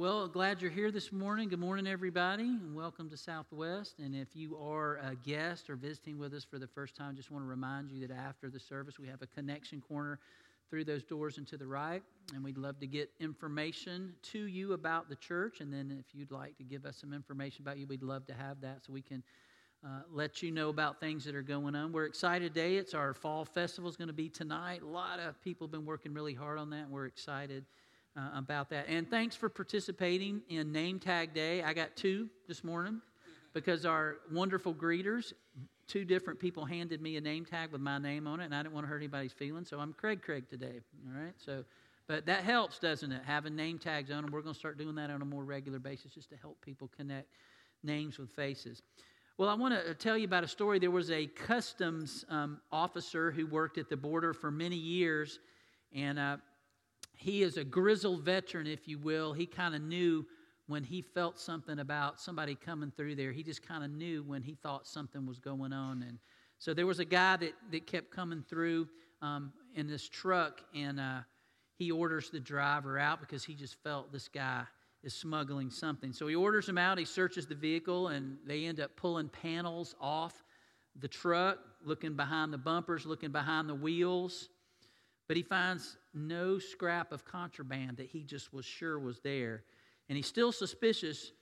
Well, glad you're here this morning. Good morning, everybody, and welcome to Southwest. And if you are a guest or visiting with us for the first time, just want to remind you that after the service, we have a connection corner through those doors and to the right. And we'd love to get information to you about the church. And then if you'd like to give us some information about you, we'd love to have that so we can uh, let you know about things that are going on. We're excited today. It's our fall festival is going to be tonight. A lot of people have been working really hard on that. And we're excited uh, about that. And thanks for participating in Name Tag Day. I got two this morning because our wonderful greeters, two different people handed me a name tag with my name on it, and I didn't want to hurt anybody's feelings, so I'm Craig Craig today. All right, so. But that helps, doesn't it? Having name tags on them. We're going to start doing that on a more regular basis just to help people connect names with faces. Well, I want to tell you about a story. There was a customs um, officer who worked at the border for many years, and uh, he is a grizzled veteran, if you will. He kind of knew when he felt something about somebody coming through there. He just kind of knew when he thought something was going on. And so there was a guy that, that kept coming through um, in this truck, and uh, he orders the driver out because he just felt this guy is smuggling something. So he orders him out, he searches the vehicle, and they end up pulling panels off the truck, looking behind the bumpers, looking behind the wheels. But he finds no scrap of contraband that he just was sure was there. And he's still suspicious,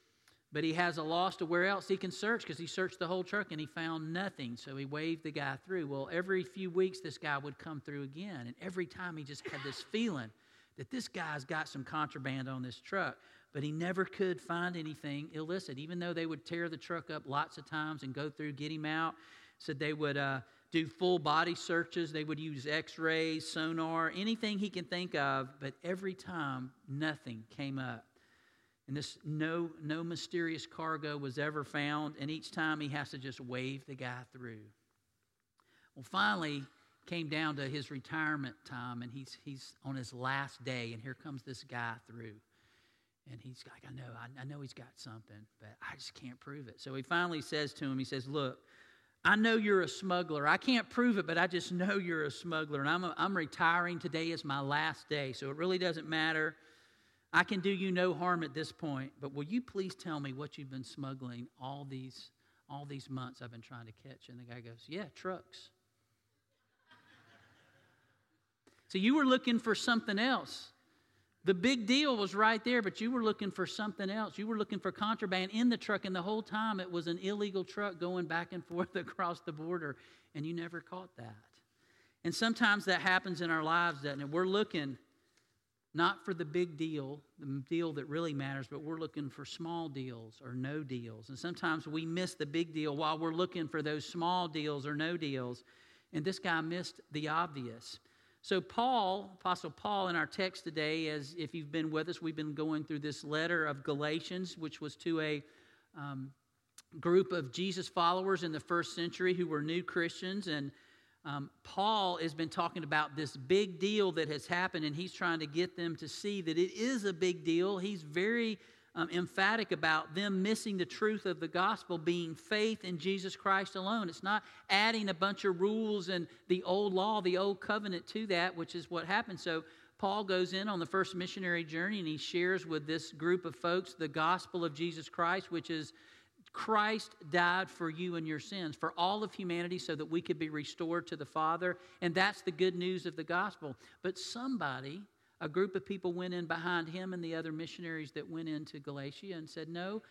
but he has a loss to where else he can search because he searched the whole truck and he found nothing. So he waved the guy through. Well, every few weeks, this guy would come through again. And every time he just had this feeling that this guy's got some contraband on this truck but he never could find anything illicit, even though they would tear the truck up lots of times and go through, get him out. Said they would uh, do full body searches, they would use x rays, sonar, anything he can think of, but every time nothing came up. And this no, no mysterious cargo was ever found, and each time he has to just wave the guy through. Well, finally, came down to his retirement time, and he's, he's on his last day, and here comes this guy through. And he's like, I know, I, I know he's got something, but I just can't prove it. So he finally says to him, he says, Look, I know you're a smuggler. I can't prove it, but I just know you're a smuggler. And I'm, a, I'm retiring. Today is my last day, so it really doesn't matter. I can do you no harm at this point, but will you please tell me what you've been smuggling all these, all these months I've been trying to catch? And the guy goes, Yeah, trucks. so you were looking for something else. The big deal was right there, but you were looking for something else. You were looking for contraband in the truck, and the whole time it was an illegal truck going back and forth across the border, and you never caught that. And sometimes that happens in our lives, doesn't it? We're looking not for the big deal, the deal that really matters, but we're looking for small deals or no deals. And sometimes we miss the big deal while we're looking for those small deals or no deals. And this guy missed the obvious. So, Paul, Apostle Paul, in our text today, as if you've been with us, we've been going through this letter of Galatians, which was to a um, group of Jesus followers in the first century who were new Christians. And um, Paul has been talking about this big deal that has happened, and he's trying to get them to see that it is a big deal. He's very um, emphatic about them missing the truth of the gospel being faith in Jesus Christ alone. It's not adding a bunch of rules and the old law, the old covenant to that, which is what happened. So Paul goes in on the first missionary journey and he shares with this group of folks the gospel of Jesus Christ, which is Christ died for you and your sins, for all of humanity, so that we could be restored to the Father. And that's the good news of the gospel. But somebody a group of people went in behind him and the other missionaries that went into Galatia and said, No,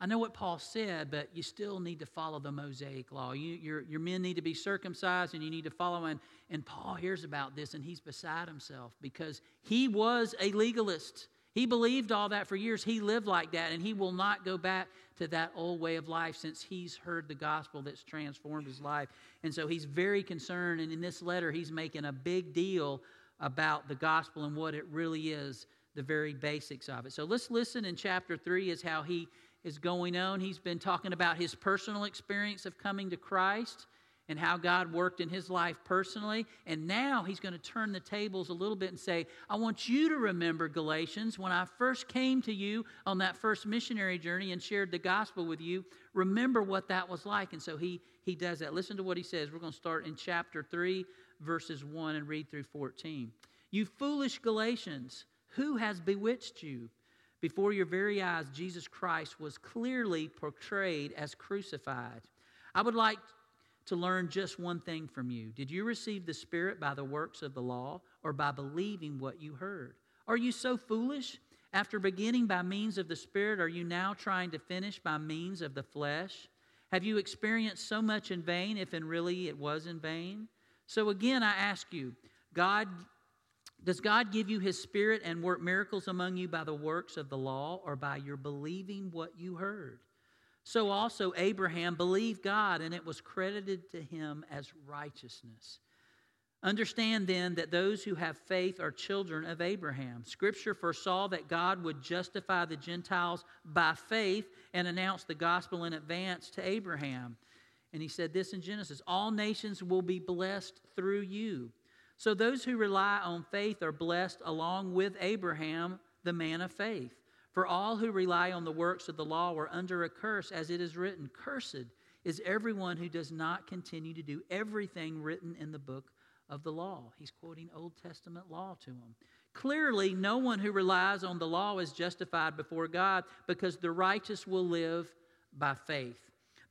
I know what Paul said, but you still need to follow the Mosaic law. You, your, your men need to be circumcised and you need to follow. And, and Paul hears about this and he's beside himself because he was a legalist. He believed all that for years. He lived like that, and he will not go back to that old way of life since he's heard the gospel that's transformed his life. And so he's very concerned. And in this letter, he's making a big deal about the gospel and what it really is, the very basics of it. So let's listen in chapter 3 is how he is going on. He's been talking about his personal experience of coming to Christ and how God worked in his life personally. And now he's going to turn the tables a little bit and say, I want you to remember, Galatians, when I first came to you on that first missionary journey and shared the gospel with you, remember what that was like. And so he, he does that. Listen to what he says. We're going to start in chapter 3, verses 1 and read through 14. You foolish Galatians, who has bewitched you? Before your very eyes, Jesus Christ was clearly portrayed as crucified. I would like to learn just one thing from you. Did you receive the Spirit by the works of the law or by believing what you heard? Are you so foolish? After beginning by means of the Spirit, are you now trying to finish by means of the flesh? Have you experienced so much in vain if in really it was in vain? So again, I ask you, God does God give you his spirit and work miracles among you by the works of the law or by your believing what you heard? So also Abraham believed God and it was credited to him as righteousness. Understand then that those who have faith are children of Abraham. Scripture foresaw that God would justify the Gentiles by faith and announce the gospel in advance to Abraham. And he said this in Genesis All nations will be blessed through you. So those who rely on faith are blessed along with Abraham, the man of faith. For all who rely on the works of the law are under a curse, as it is written Cursed is everyone who does not continue to do everything written in the book of the law. He's quoting Old Testament law to him. Clearly, no one who relies on the law is justified before God because the righteous will live by faith.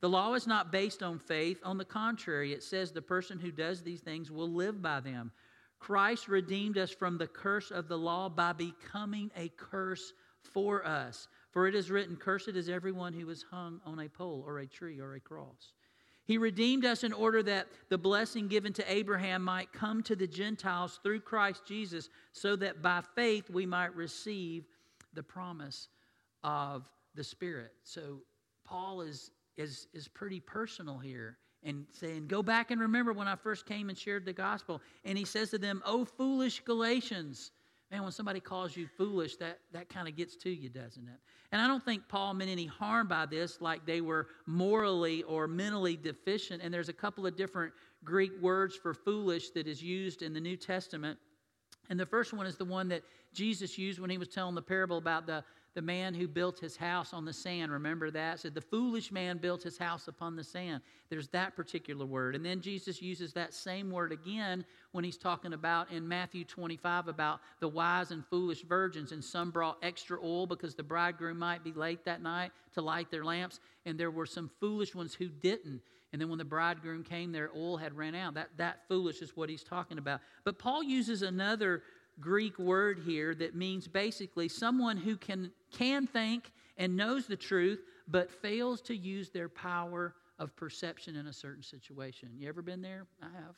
The law is not based on faith. On the contrary, it says the person who does these things will live by them. Christ redeemed us from the curse of the law by becoming a curse for us. For it is written, Cursed is everyone who is hung on a pole or a tree or a cross. He redeemed us in order that the blessing given to Abraham might come to the Gentiles through Christ Jesus, so that by faith we might receive the promise of the Spirit. So Paul is, is, is pretty personal here and saying, Go back and remember when I first came and shared the gospel. And he says to them, Oh, foolish Galatians. Man, when somebody calls you foolish, that, that kind of gets to you, doesn't it? And I don't think Paul meant any harm by this, like they were morally or mentally deficient. And there's a couple of different Greek words for foolish that is used in the New Testament. And the first one is the one that Jesus used when he was telling the parable about the, the man who built his house on the sand. Remember that? Said the foolish man built his house upon the sand. There's that particular word. And then Jesus uses that same word again when he's talking about in Matthew 25 about the wise and foolish virgins. And some brought extra oil because the bridegroom might be late that night to light their lamps. And there were some foolish ones who didn't. And then when the bridegroom came, their oil had ran out. That, that foolish is what he's talking about. But Paul uses another Greek word here that means basically someone who can, can think and knows the truth, but fails to use their power of perception in a certain situation. You ever been there? I have.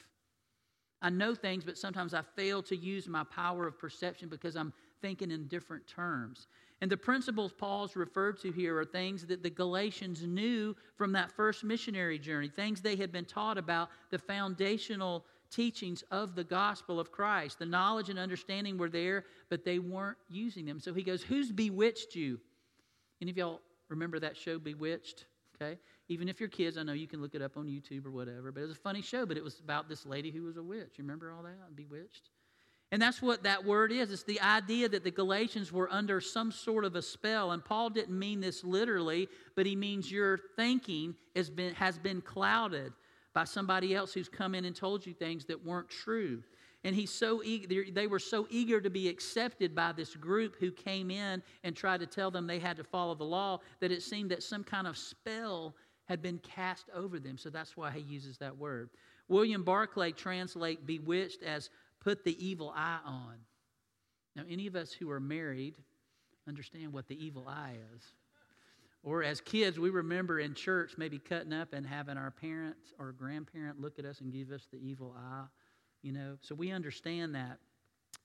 I know things, but sometimes I fail to use my power of perception because I'm thinking in different terms. And the principles Paul's referred to here are things that the Galatians knew from that first missionary journey, things they had been taught about the foundational teachings of the gospel of Christ. The knowledge and understanding were there, but they weren't using them. So he goes, Who's bewitched you? Any of y'all remember that show, Bewitched? Okay? Even if you're kids, I know you can look it up on YouTube or whatever, but it was a funny show, but it was about this lady who was a witch. You remember all that? Bewitched? And that's what that word is. It's the idea that the Galatians were under some sort of a spell. And Paul didn't mean this literally, but he means your thinking has been, has been clouded by somebody else who's come in and told you things that weren't true. And he's so eager, they were so eager to be accepted by this group who came in and tried to tell them they had to follow the law that it seemed that some kind of spell had been cast over them. So that's why he uses that word. William Barclay translate bewitched as put the evil eye on. Now, any of us who are married understand what the evil eye is. Or as kids, we remember in church maybe cutting up and having our parents or grandparent look at us and give us the evil eye, you know. So we understand that.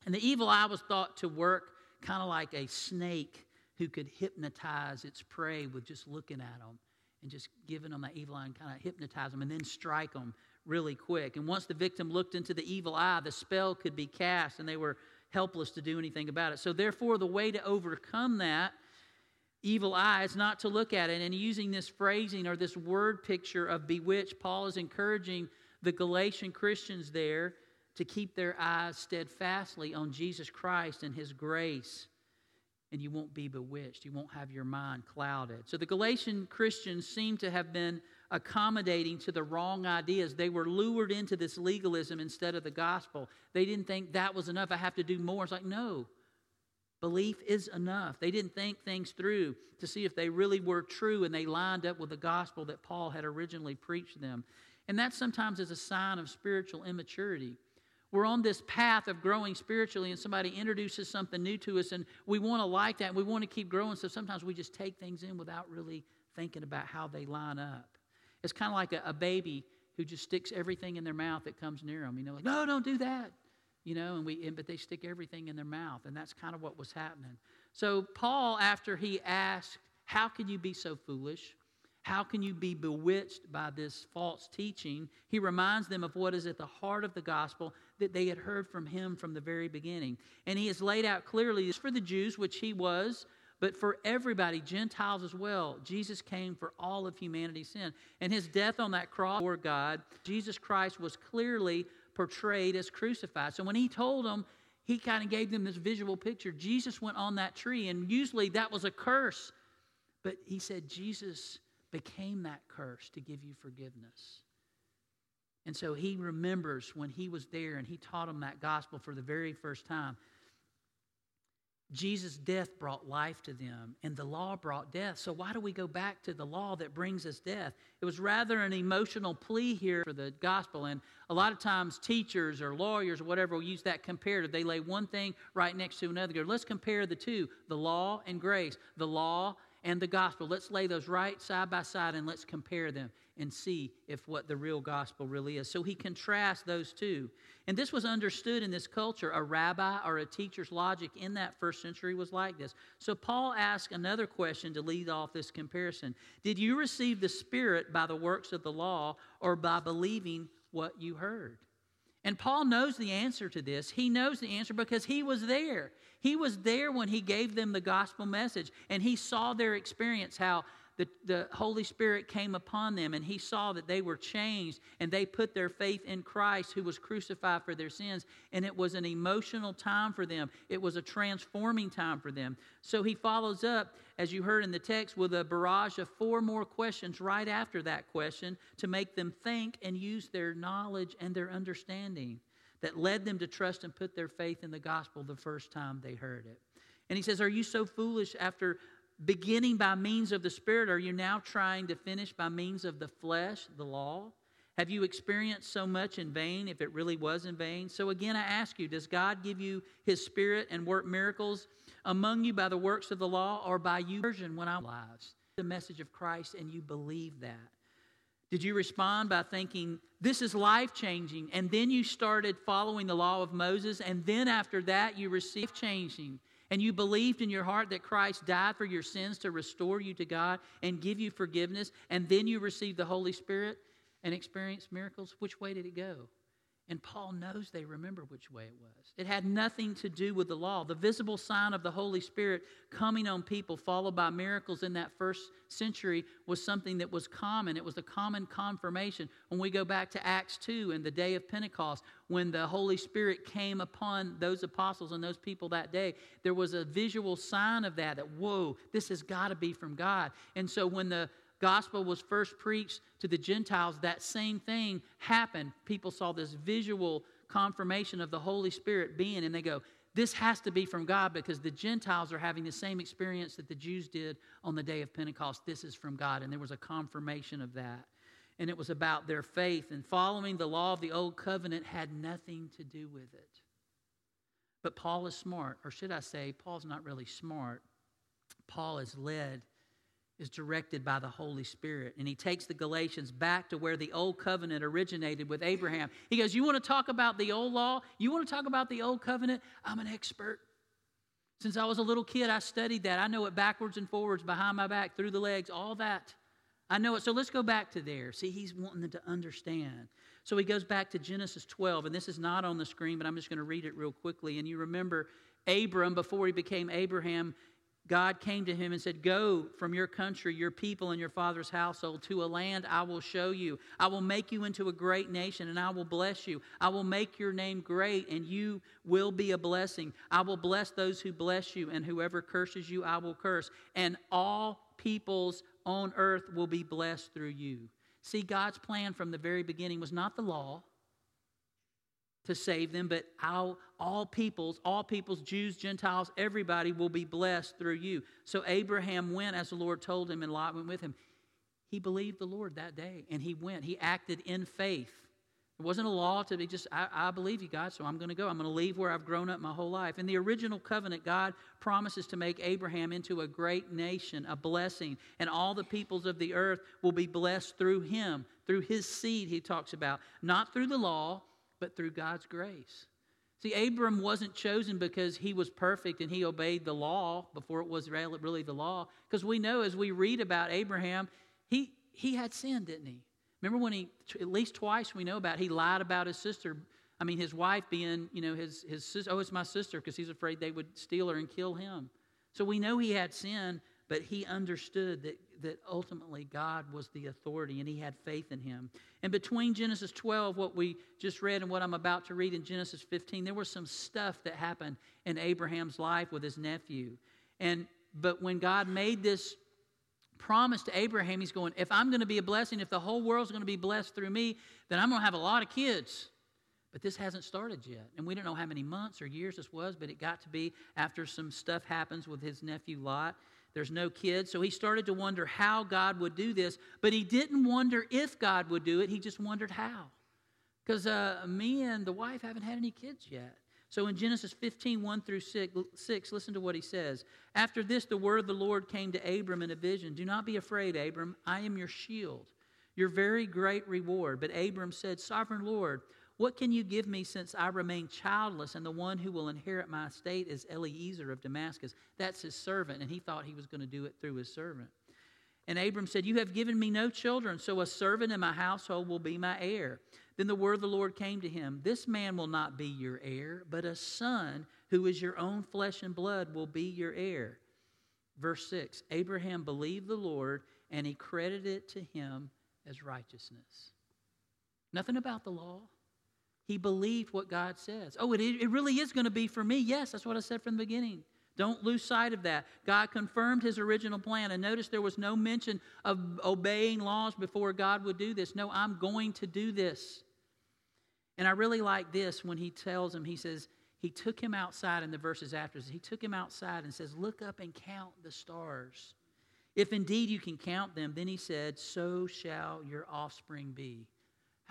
And the evil eye was thought to work kind of like a snake who could hypnotize its prey with just looking at them and just giving them that evil eye and kind of hypnotize them and then strike them really quick. And once the victim looked into the evil eye, the spell could be cast and they were helpless to do anything about it. So, therefore, the way to overcome that evil eyes not to look at it. And using this phrasing or this word picture of bewitched, Paul is encouraging the Galatian Christians there to keep their eyes steadfastly on Jesus Christ and his grace. And you won't be bewitched. You won't have your mind clouded. So the Galatian Christians seem to have been accommodating to the wrong ideas. They were lured into this legalism instead of the gospel. They didn't think that was enough. I have to do more. It's like, no. Belief is enough. They didn't think things through to see if they really were true and they lined up with the gospel that Paul had originally preached them. And that sometimes is a sign of spiritual immaturity. We're on this path of growing spiritually, and somebody introduces something new to us, and we want to like that, and we want to keep growing. So sometimes we just take things in without really thinking about how they line up. It's kind of like a, a baby who just sticks everything in their mouth that comes near them. You know, like, no, don't do that you know, and we, and, but they stick everything in their mouth, and that's kind of what was happening. So Paul, after he asked, "How can you be so foolish? How can you be bewitched by this false teaching?" He reminds them of what is at the heart of the gospel that they had heard from him from the very beginning, and he has laid out clearly for the Jews, which he was. But for everybody, Gentiles as well, Jesus came for all of humanity's sin. And his death on that cross for God, Jesus Christ was clearly portrayed as crucified. So when he told them, he kind of gave them this visual picture. Jesus went on that tree, and usually that was a curse. But he said Jesus became that curse to give you forgiveness. And so he remembers when he was there and he taught them that gospel for the very first time. Jesus' death brought life to them, and the law brought death. So, why do we go back to the law that brings us death? It was rather an emotional plea here for the gospel. And a lot of times, teachers or lawyers or whatever will use that comparative. They lay one thing right next to another. Let's compare the two the law and grace, the law and the gospel. Let's lay those right side by side and let's compare them and see if what the real gospel really is. So he contrasts those two. And this was understood in this culture. A rabbi or a teacher's logic in that first century was like this. So Paul asks another question to lead off this comparison Did you receive the Spirit by the works of the law or by believing what you heard? And Paul knows the answer to this. He knows the answer because he was there. He was there when he gave them the gospel message, and he saw their experience, how the, the Holy Spirit came upon them and he saw that they were changed and they put their faith in Christ who was crucified for their sins. And it was an emotional time for them, it was a transforming time for them. So he follows up, as you heard in the text, with a barrage of four more questions right after that question to make them think and use their knowledge and their understanding that led them to trust and put their faith in the gospel the first time they heard it. And he says, Are you so foolish after beginning by means of the Spirit? Are you now trying to finish by means of the flesh, the law? Have you experienced so much in vain if it really was in vain? So again, I ask you, does God give you His Spirit and work miracles among you by the works of the law or by you version when I lives? The message of Christ and you believe that. Did you respond by thinking, this is life changing? And then you started following the law of Moses, and then after that, you received changing and you believed in your heart that Christ died for your sins to restore you to God and give you forgiveness, and then you received the Holy Spirit and experienced miracles, which way did it go? And Paul knows they remember which way it was. It had nothing to do with the law. The visible sign of the Holy Spirit coming on people, followed by miracles in that first century, was something that was common. It was a common confirmation. When we go back to Acts 2 and the day of Pentecost, when the Holy Spirit came upon those apostles and those people that day, there was a visual sign of that, that, whoa, this has got to be from God. And so when the gospel was first preached to the Gentiles, that same thing happened. People saw this visual confirmation of the Holy Spirit being, and they go, This has to be from God because the Gentiles are having the same experience that the Jews did on the day of Pentecost. This is from God. And there was a confirmation of that. And it was about their faith. And following the law of the old covenant had nothing to do with it. But Paul is smart, or should I say, Paul's not really smart. Paul is led is directed by the Holy Spirit. And he takes the Galatians back to where the old covenant originated with Abraham. He goes, You want to talk about the old law? You want to talk about the old covenant? I'm an expert. Since I was a little kid, I studied that. I know it backwards and forwards, behind my back, through the legs, all that. I know it. So let's go back to there. See, he's wanting them to understand. So he goes back to Genesis 12, and this is not on the screen, but I'm just going to read it real quickly. And you remember Abram, before he became Abraham, God came to him and said, Go from your country, your people, and your father's household to a land I will show you. I will make you into a great nation, and I will bless you. I will make your name great, and you will be a blessing. I will bless those who bless you, and whoever curses you, I will curse. And all peoples on earth will be blessed through you. See, God's plan from the very beginning was not the law, to save them, but all peoples, all peoples, Jews, Gentiles, everybody will be blessed through you. So Abraham went as the Lord told him, and Lot went with him. He believed the Lord that day, and he went. He acted in faith. It wasn't a law to be just, I, I believe you, God, so I'm going to go. I'm going to leave where I've grown up my whole life. In the original covenant, God promises to make Abraham into a great nation, a blessing, and all the peoples of the earth will be blessed through him, through his seed, he talks about, not through the law but through God's grace. See, Abram wasn't chosen because he was perfect and he obeyed the law before it was really the law. Because we know as we read about Abraham, he, he had sin, didn't he? Remember when he, at least twice we know about, he lied about his sister. I mean, his wife being, you know, his, his sister, oh, it's my sister, because he's afraid they would steal her and kill him. So we know he had sin, but he understood that that ultimately God was the authority and he had faith in him. And between Genesis 12, what we just read, and what I'm about to read in Genesis 15, there was some stuff that happened in Abraham's life with his nephew. And but when God made this promise to Abraham, he's going, if I'm going to be a blessing, if the whole world's going to be blessed through me, then I'm going to have a lot of kids. But this hasn't started yet. And we don't know how many months or years this was, but it got to be after some stuff happens with his nephew Lot. There's no kids. So he started to wonder how God would do this, but he didn't wonder if God would do it. He just wondered how. Because uh, me and the wife haven't had any kids yet. So in Genesis 15, 1 through 6, 6, listen to what he says. After this, the word of the Lord came to Abram in a vision Do not be afraid, Abram. I am your shield, your very great reward. But Abram said, Sovereign Lord, what can you give me since I remain childless, and the one who will inherit my estate is Eliezer of Damascus? That's his servant, and he thought he was going to do it through his servant. And Abram said, You have given me no children, so a servant in my household will be my heir. Then the word of the Lord came to him This man will not be your heir, but a son who is your own flesh and blood will be your heir. Verse 6 Abraham believed the Lord, and he credited it to him as righteousness. Nothing about the law. He believed what God says. Oh, it, it really is going to be for me. Yes, that's what I said from the beginning. Don't lose sight of that. God confirmed his original plan. And notice there was no mention of obeying laws before God would do this. No, I'm going to do this. And I really like this when he tells him, he says, he took him outside in the verses after. He took him outside and says, Look up and count the stars. If indeed you can count them, then he said, So shall your offspring be.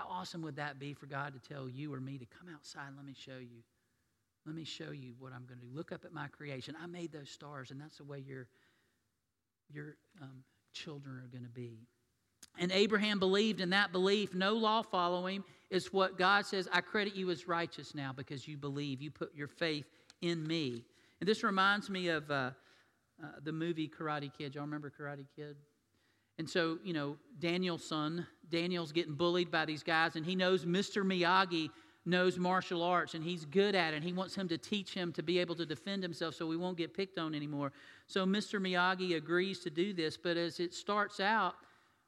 How awesome would that be for God to tell you or me to come outside and let me show you? Let me show you what I'm going to do. Look up at my creation. I made those stars, and that's the way your, your um, children are going to be. And Abraham believed, in that belief, no law following is what God says, I credit you as righteous now because you believe. You put your faith in me. And this reminds me of uh, uh, the movie Karate Kid. Y'all remember Karate Kid? And so, you know, Daniel-san, Daniel's getting bullied by these guys, and he knows Mr. Miyagi knows martial arts and he's good at it. And he wants him to teach him to be able to defend himself so he won't get picked on anymore. So Mr. Miyagi agrees to do this, but as it starts out,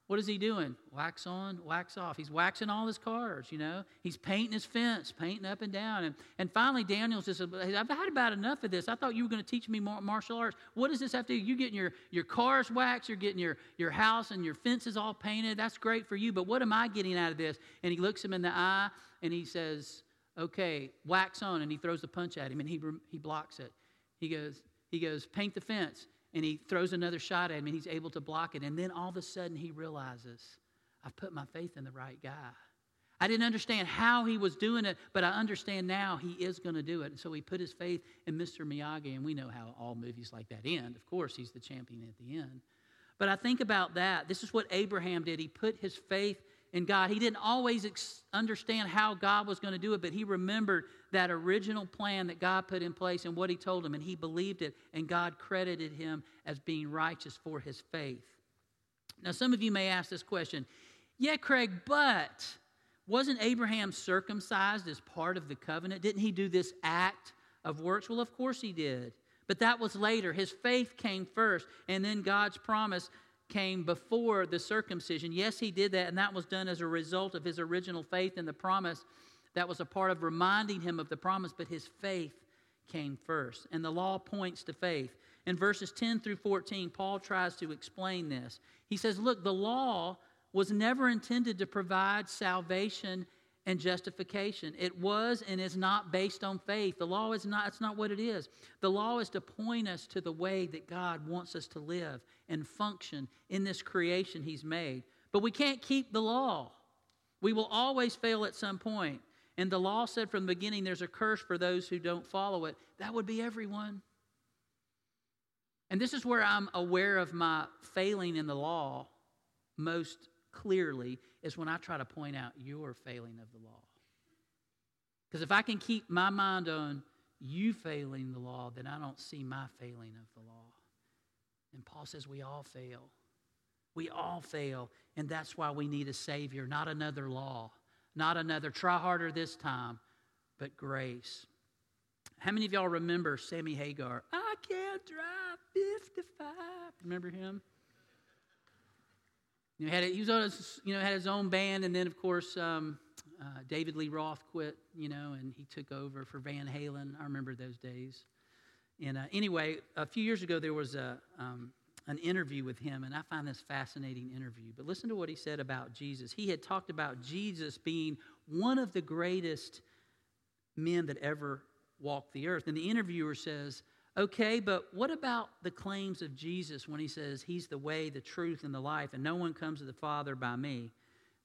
what is he doing? Wax on, wax off. He's waxing all his cars, you know. He's painting his fence, painting up and down. And, and finally, Daniel's just, I've had about enough of this. I thought you were going to teach me more martial arts. What does this have to do? You're getting your, your cars waxed, you're getting your, your house and your fences all painted. That's great for you, but what am I getting out of this? And he looks him in the eye and he says, Okay, wax on. And he throws a punch at him and he, he blocks it. He goes, he goes, paint the fence and he throws another shot at him and he's able to block it. And then all of a sudden he realizes, I've put my faith in the right guy. I didn't understand how he was doing it, but I understand now he is going to do it. And so he put his faith in Mr. Miyagi, and we know how all movies like that end. Of course, he's the champion at the end. But I think about that. This is what Abraham did. He put his faith in God. He didn't always ex- understand how God was going to do it, but he remembered that original plan that God put in place and what he told him, and he believed it, and God credited him as being righteous for his faith. Now, some of you may ask this question Yeah, Craig, but wasn't Abraham circumcised as part of the covenant? Didn't he do this act of works? Well, of course he did. But that was later. His faith came first, and then God's promise came before the circumcision. Yes, he did that, and that was done as a result of his original faith in the promise. That was a part of reminding him of the promise, but his faith came first. And the law points to faith. In verses 10 through 14, Paul tries to explain this. He says, Look, the law was never intended to provide salvation and justification. It was and is not based on faith. The law is not, it's not what it is. The law is to point us to the way that God wants us to live and function in this creation He's made. But we can't keep the law. We will always fail at some point. And the law said from the beginning there's a curse for those who don't follow it. That would be everyone. And this is where I'm aware of my failing in the law most clearly is when I try to point out your failing of the law. Because if I can keep my mind on you failing the law, then I don't see my failing of the law. And Paul says we all fail. We all fail. And that's why we need a Savior, not another law, not another try harder this time, but grace. How many of y'all remember Sammy Hagar? I can't drive 55. Remember him? You know, had he was on his, you know had his own band, and then of course um, uh, David Lee Roth quit, you know, and he took over for Van Halen. I remember those days. And uh, anyway, a few years ago there was a um, an interview with him, and I find this fascinating interview. But listen to what he said about Jesus. He had talked about Jesus being one of the greatest men that ever walked the earth, and the interviewer says, Okay, but what about the claims of Jesus when he says he's the way, the truth, and the life, and no one comes to the Father by me?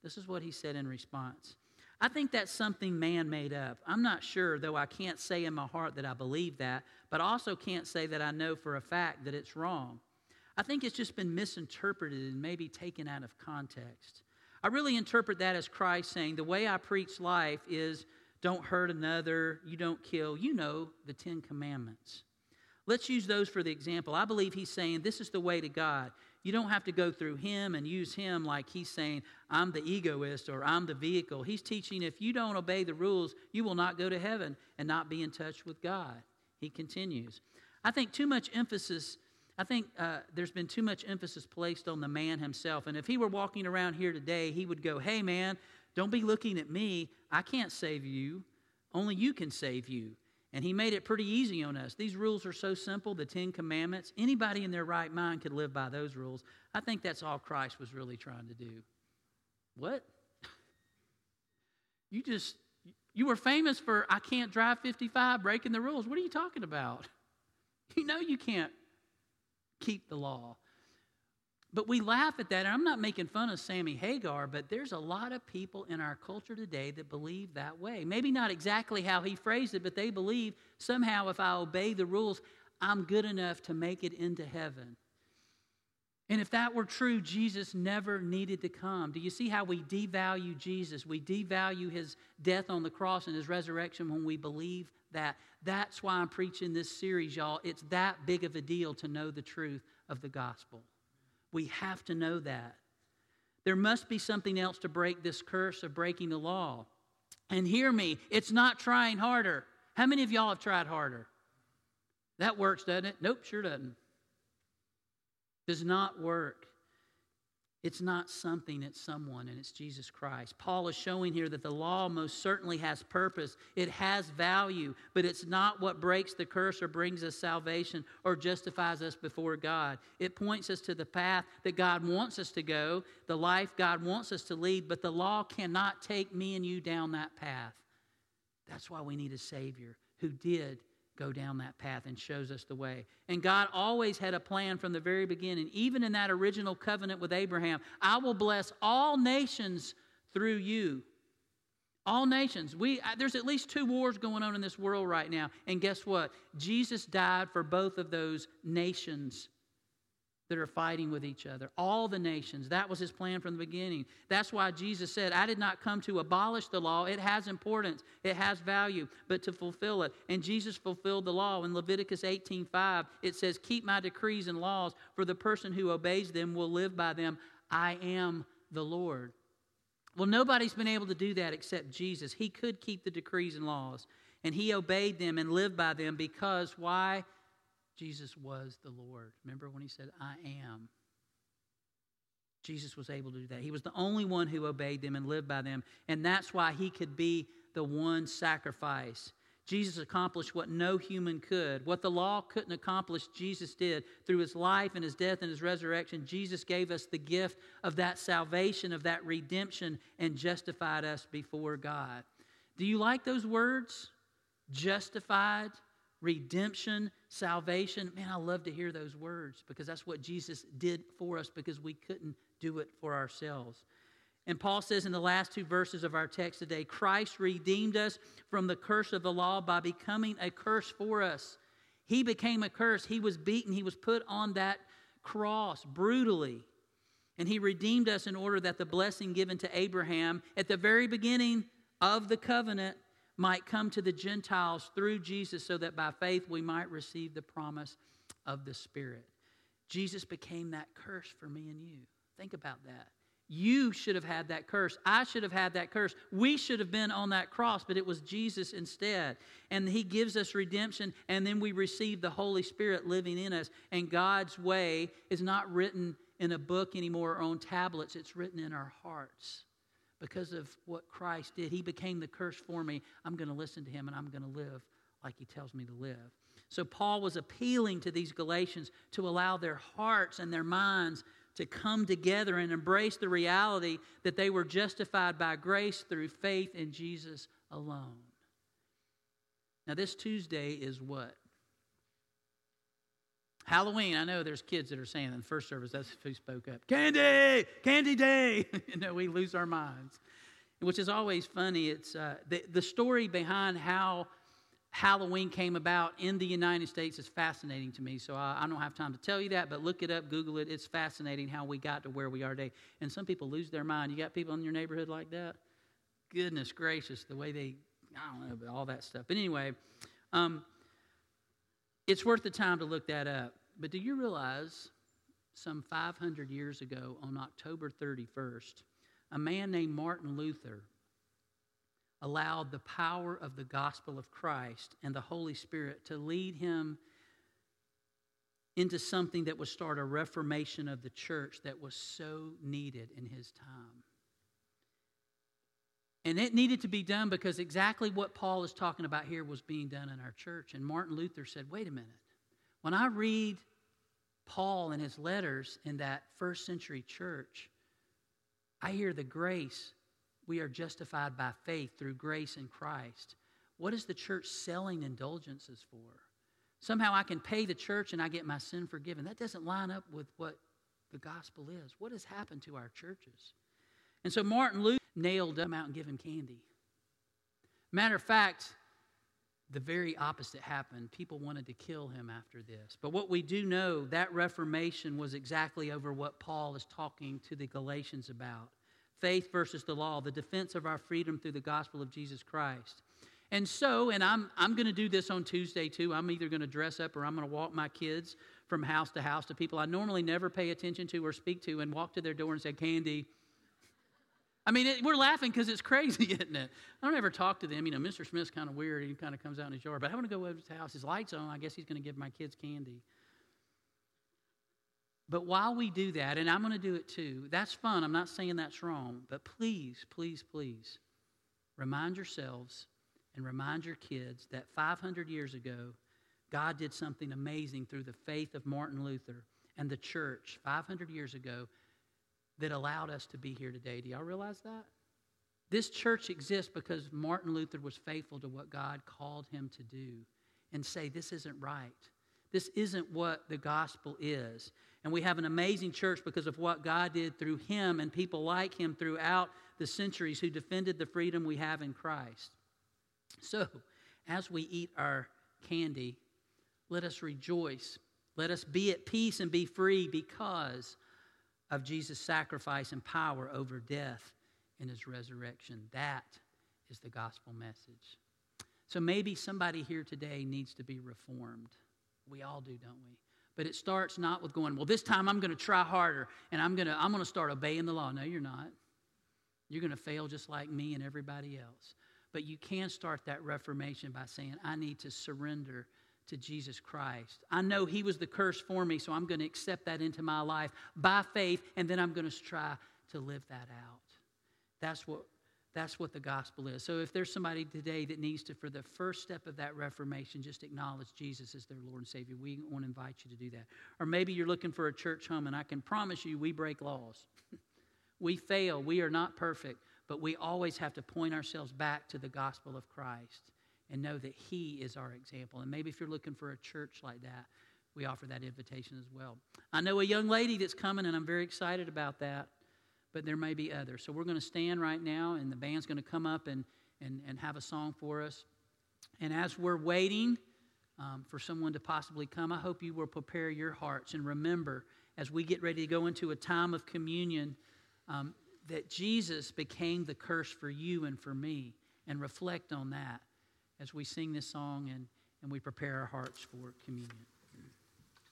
This is what he said in response. I think that's something man made up. I'm not sure, though I can't say in my heart that I believe that, but also can't say that I know for a fact that it's wrong. I think it's just been misinterpreted and maybe taken out of context. I really interpret that as Christ saying, The way I preach life is don't hurt another, you don't kill. You know the Ten Commandments. Let's use those for the example. I believe he's saying this is the way to God. You don't have to go through him and use him like he's saying, I'm the egoist or I'm the vehicle. He's teaching if you don't obey the rules, you will not go to heaven and not be in touch with God. He continues. I think too much emphasis, I think uh, there's been too much emphasis placed on the man himself. And if he were walking around here today, he would go, Hey, man, don't be looking at me. I can't save you. Only you can save you. And he made it pretty easy on us. These rules are so simple, the Ten Commandments. Anybody in their right mind could live by those rules. I think that's all Christ was really trying to do. What? You just, you were famous for, I can't drive 55, breaking the rules. What are you talking about? You know you can't keep the law. But we laugh at that, and I'm not making fun of Sammy Hagar, but there's a lot of people in our culture today that believe that way. Maybe not exactly how he phrased it, but they believe somehow if I obey the rules, I'm good enough to make it into heaven. And if that were true, Jesus never needed to come. Do you see how we devalue Jesus? We devalue his death on the cross and his resurrection when we believe that. That's why I'm preaching this series, y'all. It's that big of a deal to know the truth of the gospel. We have to know that. There must be something else to break this curse of breaking the law. And hear me, it's not trying harder. How many of y'all have tried harder? That works, doesn't it? Nope, sure doesn't. Does not work. It's not something, it's someone, and it's Jesus Christ. Paul is showing here that the law most certainly has purpose. It has value, but it's not what breaks the curse or brings us salvation or justifies us before God. It points us to the path that God wants us to go, the life God wants us to lead, but the law cannot take me and you down that path. That's why we need a Savior who did go down that path and shows us the way. And God always had a plan from the very beginning, even in that original covenant with Abraham. I will bless all nations through you. All nations. We, there's at least two wars going on in this world right now. And guess what? Jesus died for both of those nations that are fighting with each other. All the nations. That was his plan from the beginning. That's why Jesus said, I did not come to abolish the law. It has importance, it has value, but to fulfill it. And Jesus fulfilled the law. In Leviticus 18:5, it says, Keep my decrees and laws, for the person who obeys them will live by them. I am the Lord. Well, nobody's been able to do that except Jesus. He could keep the decrees and laws, and he obeyed them and lived by them because why? Jesus was the Lord. Remember when he said, I am? Jesus was able to do that. He was the only one who obeyed them and lived by them. And that's why he could be the one sacrifice. Jesus accomplished what no human could. What the law couldn't accomplish, Jesus did. Through his life and his death and his resurrection, Jesus gave us the gift of that salvation, of that redemption, and justified us before God. Do you like those words? Justified, redemption, salvation. Man, I love to hear those words because that's what Jesus did for us because we couldn't do it for ourselves. And Paul says in the last two verses of our text today Christ redeemed us from the curse of the law by becoming a curse for us. He became a curse. He was beaten, he was put on that cross brutally. And he redeemed us in order that the blessing given to Abraham at the very beginning of the covenant might come to the Gentiles through Jesus so that by faith we might receive the promise of the Spirit. Jesus became that curse for me and you. Think about that. You should have had that curse. I should have had that curse. We should have been on that cross, but it was Jesus instead. And He gives us redemption, and then we receive the Holy Spirit living in us. And God's way is not written in a book anymore or on tablets, it's written in our hearts. Because of what Christ did, He became the curse for me. I'm going to listen to Him and I'm going to live like He tells me to live. So, Paul was appealing to these Galatians to allow their hearts and their minds to come together and embrace the reality that they were justified by grace through faith in Jesus alone. Now, this Tuesday is what? Halloween. I know there's kids that are saying in the first service, that's who spoke up. Candy! Candy day! you know, we lose our minds. Which is always funny. It's uh, the, the story behind how Halloween came about in the United States is fascinating to me. So I, I, don't have time to tell you that, but look it up, Google it. It's fascinating how we got to where we are today. And some people lose their mind. You got people in your neighborhood like that? Goodness gracious, the way they, I don't know, all that stuff. But anyway, um, it's worth the time to look that up. But do you realize some 500 years ago on October 31st, a man named Martin Luther allowed the power of the gospel of Christ and the Holy Spirit to lead him into something that would start a reformation of the church that was so needed in his time. And it needed to be done because exactly what Paul is talking about here was being done in our church. And Martin Luther said, wait a minute. When I read Paul and his letters in that first century church, I hear the grace we are justified by faith through grace in Christ. What is the church selling indulgences for? Somehow I can pay the church and I get my sin forgiven. That doesn't line up with what the gospel is. What has happened to our churches? And so Martin Luther nailed them out and give him candy. Matter of fact, the very opposite happened. People wanted to kill him after this. But what we do know, that Reformation was exactly over what Paul is talking to the Galatians about faith versus the law, the defense of our freedom through the gospel of Jesus Christ. And so, and I'm, I'm going to do this on Tuesday too. I'm either going to dress up or I'm going to walk my kids from house to house to people I normally never pay attention to or speak to and walk to their door and say, Candy. I mean, it, we're laughing because it's crazy, isn't it? I don't ever talk to them. You know, Mr. Smith's kind of weird. He kind of comes out in his yard. But I want to go over to his house. His light's on. I guess he's going to give my kids candy. But while we do that, and I'm going to do it too, that's fun. I'm not saying that's wrong. But please, please, please remind yourselves and remind your kids that 500 years ago, God did something amazing through the faith of Martin Luther and the church 500 years ago that allowed us to be here today. Do y'all realize that? This church exists because Martin Luther was faithful to what God called him to do and say, This isn't right. This isn't what the gospel is. And we have an amazing church because of what God did through him and people like him throughout the centuries who defended the freedom we have in Christ. So, as we eat our candy, let us rejoice. Let us be at peace and be free because of Jesus' sacrifice and power over death in his resurrection. That is the gospel message. So maybe somebody here today needs to be reformed. We all do, don't we? But it starts not with going, well, this time I'm going to try harder and I'm going to, I'm going to start obeying the law. No, you're not. You're going to fail just like me and everybody else. But you can start that reformation by saying, I need to surrender to Jesus Christ. I know He was the curse for me, so I'm going to accept that into my life by faith, and then I'm going to try to live that out. That's what That's what the gospel is. So if there's somebody today that needs to, for the first step of that reformation, just acknowledge Jesus as their Lord and Savior, we want to invite you to do that. Or maybe you're looking for a church home, and I can promise you we break laws. we fail. We are not perfect, but we always have to point ourselves back to the gospel of Christ and know that He is our example. And maybe if you're looking for a church like that, we offer that invitation as well. I know a young lady that's coming, and I'm very excited about that but there may be others. So we're going to stand right now, and the band's going to come up and, and, and have a song for us. And as we're waiting um, for someone to possibly come, I hope you will prepare your hearts and remember as we get ready to go into a time of communion um, that Jesus became the curse for you and for me, and reflect on that as we sing this song and, and we prepare our hearts for communion.